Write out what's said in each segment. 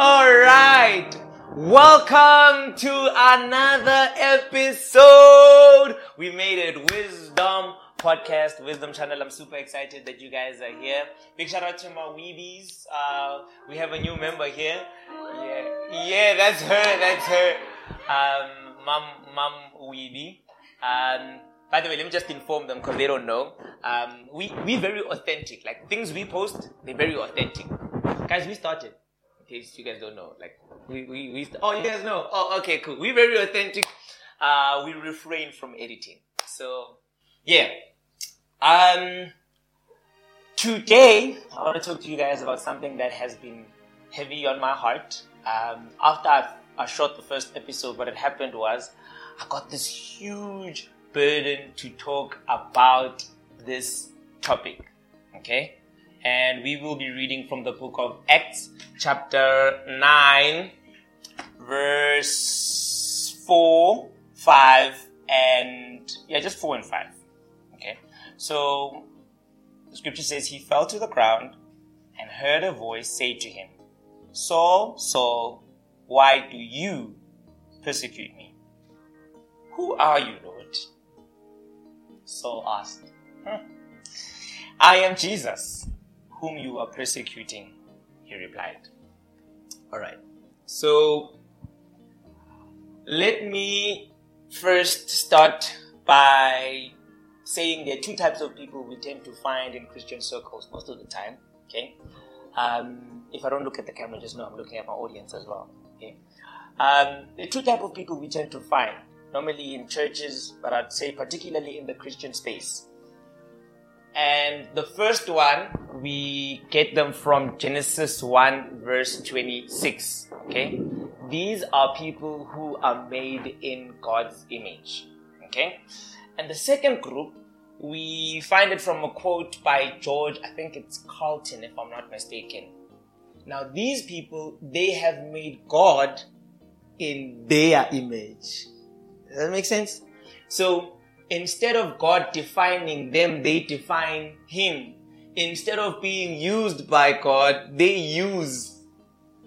All right. Welcome to another episode. We made it Wisdom Podcast, Wisdom Channel. I'm super excited that you guys are here. Big shout out to my weebies. Uh, we have a new member here. Yeah, yeah, that's her. That's her. Um, Mom, Mom Weeby. Um, by the way, let me just inform them because they don't know. Um, we we very authentic. Like things we post, they're very authentic. Guys, we started. Case you guys don't know, like we we, we oh you guys know. Oh okay, cool. We're very authentic. Uh, we refrain from editing. So yeah. Um. Today, I want to talk to you guys about something that has been heavy on my heart. Um, after I, I shot the first episode, what had happened was I got this huge burden to talk about this topic. Okay? And we will be reading from the book of Acts, chapter 9, verse 4, 5, and yeah, just 4 and 5. Okay? So, the scripture says, He fell to the ground and heard a voice say to him, Saul, Saul, why do you persecute me? Who are you, Lord? Saul asked. "Hmm. I am Jesus, whom you are persecuting, he replied. Alright, so let me first start by saying there are two types of people we tend to find in Christian circles most of the time. Okay, um, if I don't look at the camera, just know I'm looking at my audience as well. Okay, um, the two type of people we tend to find normally in churches, but I'd say particularly in the Christian space. And the first one, we get them from Genesis 1 verse 26. Okay? These are people who are made in God's image. Okay? And the second group, we find it from a quote by George, I think it's Carlton, if I'm not mistaken. Now, these people, they have made God in their image. Does that make sense? So, instead of God defining them, they define Him. Instead of being used by God, they use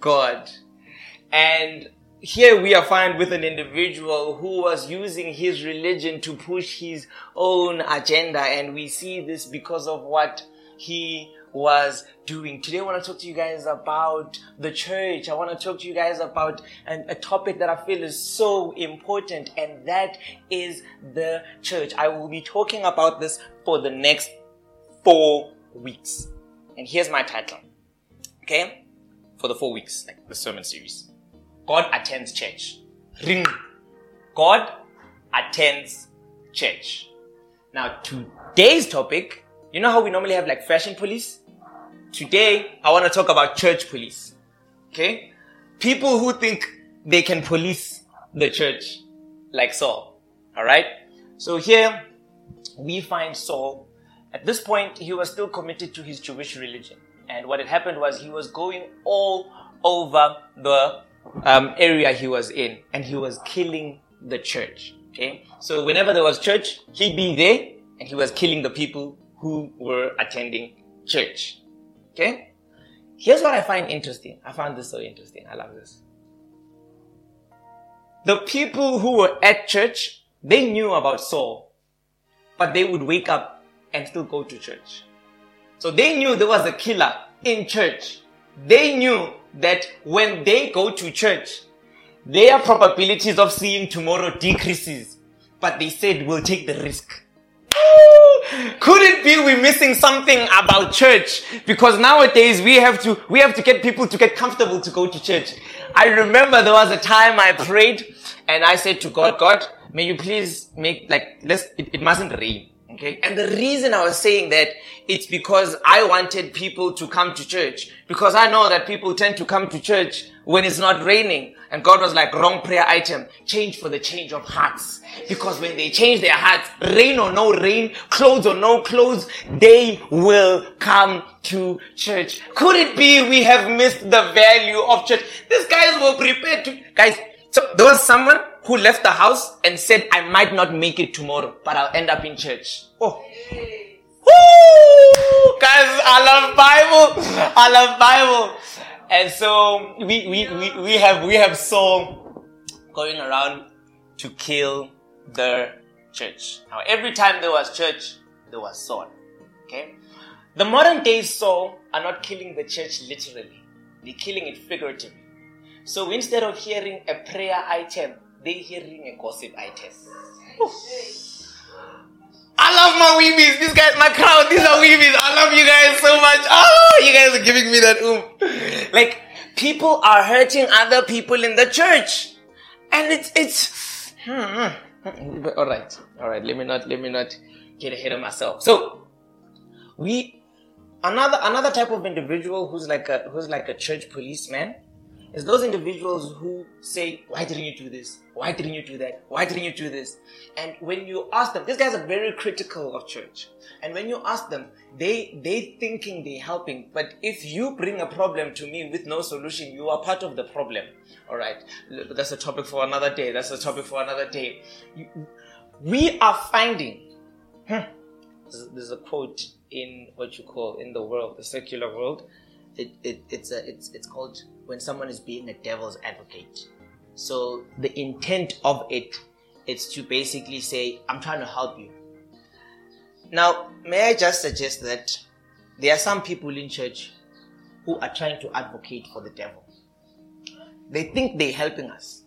God. And here we are found with an individual who was using his religion to push his own agenda, and we see this because of what he was doing. Today I want to talk to you guys about the church. I want to talk to you guys about an, a topic that I feel is so important, and that is the church. I will be talking about this for the next four weeks. And here's my title. Okay? For the four weeks, like the sermon series. God attends church. Ring. God attends church. Now, today's topic, you know how we normally have like fashion police? Today, I want to talk about church police. Okay? People who think they can police the church like Saul. Alright? So here, we find Saul. At this point, he was still committed to his Jewish religion. And what had happened was he was going all over the um, area he was in and he was killing the church. Okay? So whenever there was church, he'd be there and he was killing the people who were attending church. Okay? Here's what I find interesting. I found this so interesting. I love this. The people who were at church, they knew about Saul, but they would wake up and still go to church. So they knew there was a killer in church. They knew that when they go to church, their probabilities of seeing tomorrow decreases. But they said, we'll take the risk. Could it be we're missing something about church? Because nowadays we have to, we have to get people to get comfortable to go to church. I remember there was a time I prayed and I said to God, God, may you please make like, let's, it, it mustn't rain. Okay. And the reason I was saying that it's because I wanted people to come to church because I know that people tend to come to church when it's not raining. And God was like, wrong prayer item. Change for the change of hearts. Because when they change their hearts, rain or no rain, clothes or no clothes, they will come to church. Could it be we have missed the value of church? These guys were prepared to, guys, so there was someone who left the house and said, I might not make it tomorrow, but I'll end up in church. Oh. Guys, I love Bible. I love Bible. And so we, we, we, we have, we have Saul going around to kill the church. Now, every time there was church, there was Saul. Okay? The modern day Saul are not killing the church literally. They're killing it figuratively. So instead of hearing a prayer item, they're hearing a gossip item. I love my weebies. These guys, my crowd, these are weebies. I love you guys so much. Oh, you guys are giving me that oomph. Like, people are hurting other people in the church. And it's, it's, hmm. all right, all right. Let me not, let me not get ahead of myself. So, we, another, another type of individual who's like a, who's like a church policeman is those individuals who say, why didn't you do this? Why didn't you do that? Why didn't you do this? And when you ask them, these guys are very critical of church. And when you ask them, they, they thinking they're helping. But if you bring a problem to me with no solution, you are part of the problem. All right. That's a topic for another day. That's a topic for another day. We are finding, hmm, there's a quote in what you call in the world, the secular world. It, it, it's a, it's, it's called when someone is being a devil's advocate. So the intent of it is to basically say, I'm trying to help you. Now, may I just suggest that there are some people in church who are trying to advocate for the devil. They think they're helping us,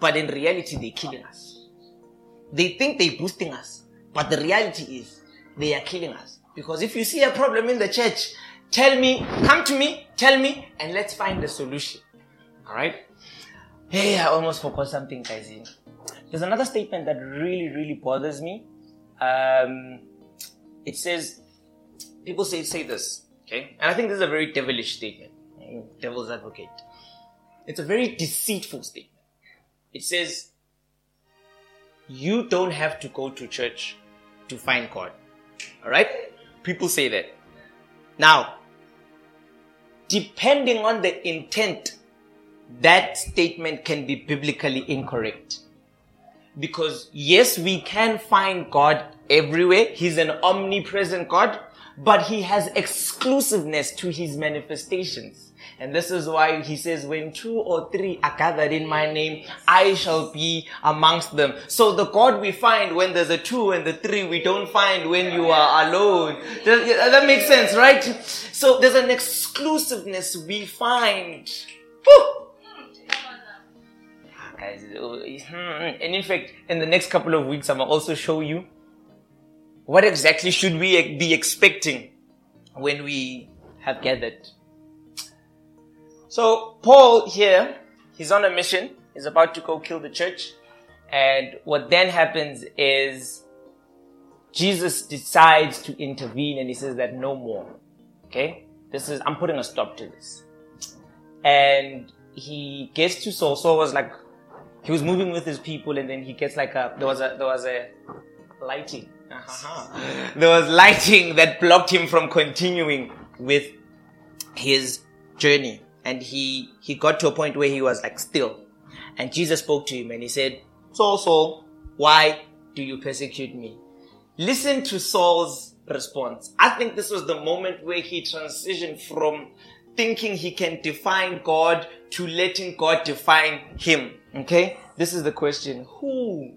but in reality, they're killing us. They think they're boosting us, but the reality is they are killing us. Because if you see a problem in the church, Tell me, come to me, tell me, and let's find the solution. Alright? Hey, I almost forgot something, guys. There's another statement that really, really bothers me. Um, it says, people say, say this, okay? And I think this is a very devilish statement. Devil's advocate. It's a very deceitful statement. It says, you don't have to go to church to find God. Alright? People say that. Now, depending on the intent, that statement can be biblically incorrect. Because yes, we can find God everywhere. He's an omnipresent God, but he has exclusiveness to his manifestations. And this is why he says, when two or three are gathered in my name, I shall be amongst them. So the God we find when there's a two and the three we don't find when you are alone. That, makes sense, right? So there's an exclusiveness we find. Guys, hmm, and in fact, in the next couple of weeks, I'm also show you what exactly should we be expecting when we have gathered so Paul here, he's on a mission. He's about to go kill the church. And what then happens is Jesus decides to intervene and he says that no more. Okay? This is, I'm putting a stop to this. And he gets to Saul. Saul was like, he was moving with his people and then he gets like a, there was a, there was a lighting. Uh-huh. There was lighting that blocked him from continuing with his journey and he he got to a point where he was like still. And jesus spoke to him and he said saul saul why do you persecute me? Listen to saul's response. I think this was the moment where he transitioned from thinking he can define god to letting god define him. Okay? This is the question. Who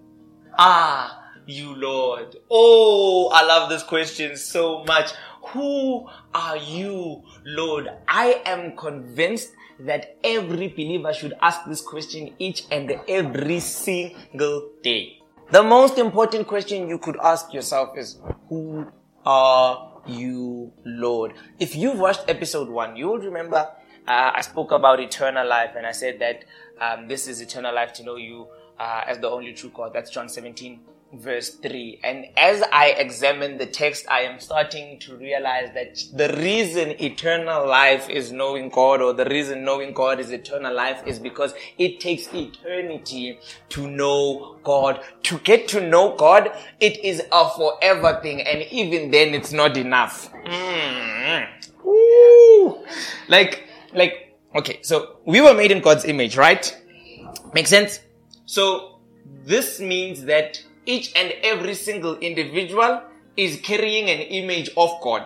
are you lord? Oh i love this question so much who are you, Lord? I am convinced that every believer should ask this question each and every single day. The most important question you could ask yourself is, who are you, Lord? If you've watched episode one, you will remember uh, I spoke about eternal life and I said that um, this is eternal life to know you uh, as the only true God. That's John 17 verse 3. And as I examine the text, I am starting to realize that the reason eternal life is knowing God or the reason knowing God is eternal life is because it takes eternity to know God. To get to know God, it is a forever thing. And even then, it's not enough. Mm. Like, like, okay, so we were made in God's image, right? Make sense? So this means that each and every single individual is carrying an image of God.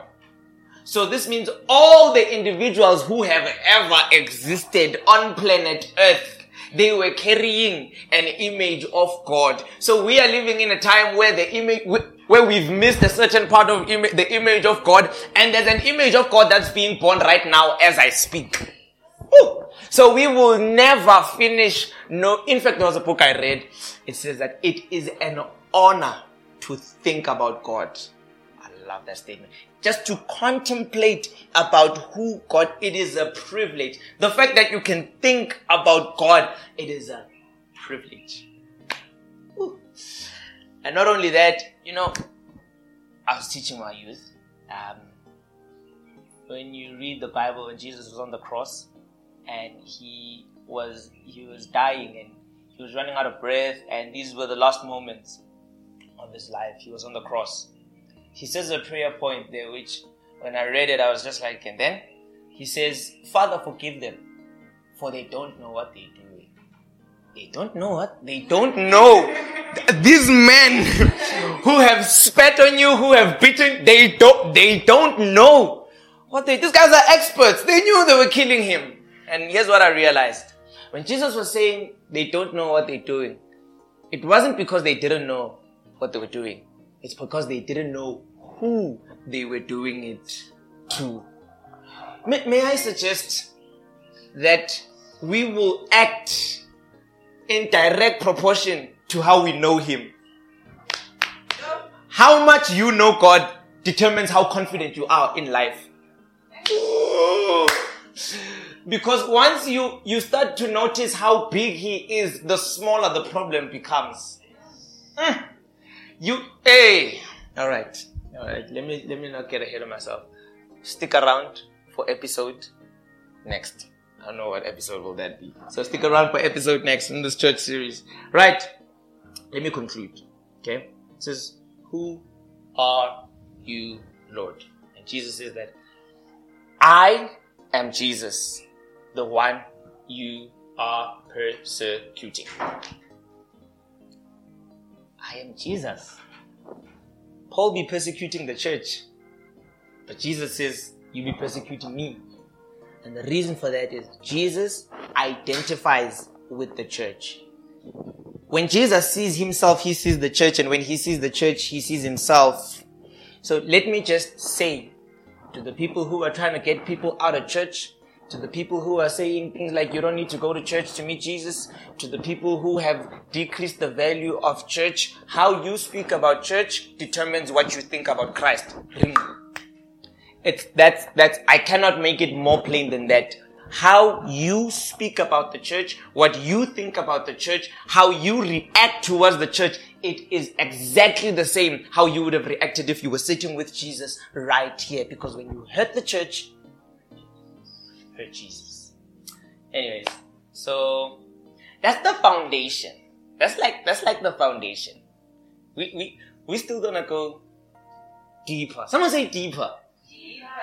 So this means all the individuals who have ever existed on planet Earth they were carrying an image of God. So we are living in a time where the image, where we've missed a certain part of the image of God, and there's an image of God that's being born right now as I speak. Ooh. So we will never finish. No, in fact, there was a book I read. It says that it is an honor to think about God. I love that statement. Just to contemplate about who God, it is a privilege. The fact that you can think about God, it is a privilege. Ooh. And not only that, you know, I was teaching my youth. Um, when you read the Bible, when Jesus was on the cross, and he was he was dying and he was running out of breath, and these were the last moments of his life. He was on the cross. He says a prayer point there, which when I read it, I was just like, and then he says, Father, forgive them, for they don't know what they do. They don't know what? They don't know. These men who have spat on you, who have beaten, they don't, they don't know what they, these guys are experts. They knew they were killing him. And here's what I realized. When Jesus was saying they don't know what they're doing, it wasn't because they didn't know what they were doing. It's because they didn't know who they were doing it to. May, may I suggest that we will act in direct proportion to how we know Him. How much you know God determines how confident you are in life. Because once you, you start to notice how big He is, the smaller the problem becomes. Mm. You, hey, all right, all right. Let me let me not get ahead of myself. Stick around for episode next. I don't know what episode will that be. So stick around for episode next in this church series. Right. Let me conclude. Okay. It says, Who are you, Lord? And Jesus says that I am Jesus, the one you are persecuting. I am Jesus. Paul be persecuting the church. But Jesus says, You be persecuting me. And the reason for that is Jesus identifies with the church. When Jesus sees himself, he sees the church, and when he sees the church, he sees himself. So let me just say to the people who are trying to get people out of church, to the people who are saying things like you don't need to go to church to meet Jesus, to the people who have decreased the value of church, how you speak about church determines what you think about Christ. It's that's that's I cannot make it more plain than that. How you speak about the church, what you think about the church, how you react towards the church, it is exactly the same how you would have reacted if you were sitting with Jesus right here. Because when you hurt the church, hurt Jesus. Anyways, so that's the foundation. That's like that's like the foundation. We we we still gonna go deeper. Someone say deeper.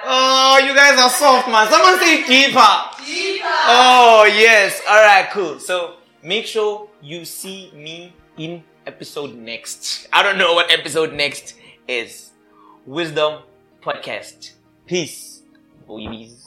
Oh, you guys are soft, man. Someone say deeper. Deeper. Oh, yes. All right, cool. So make sure you see me in episode next. I don't know what episode next is. Wisdom Podcast. Peace. Boys.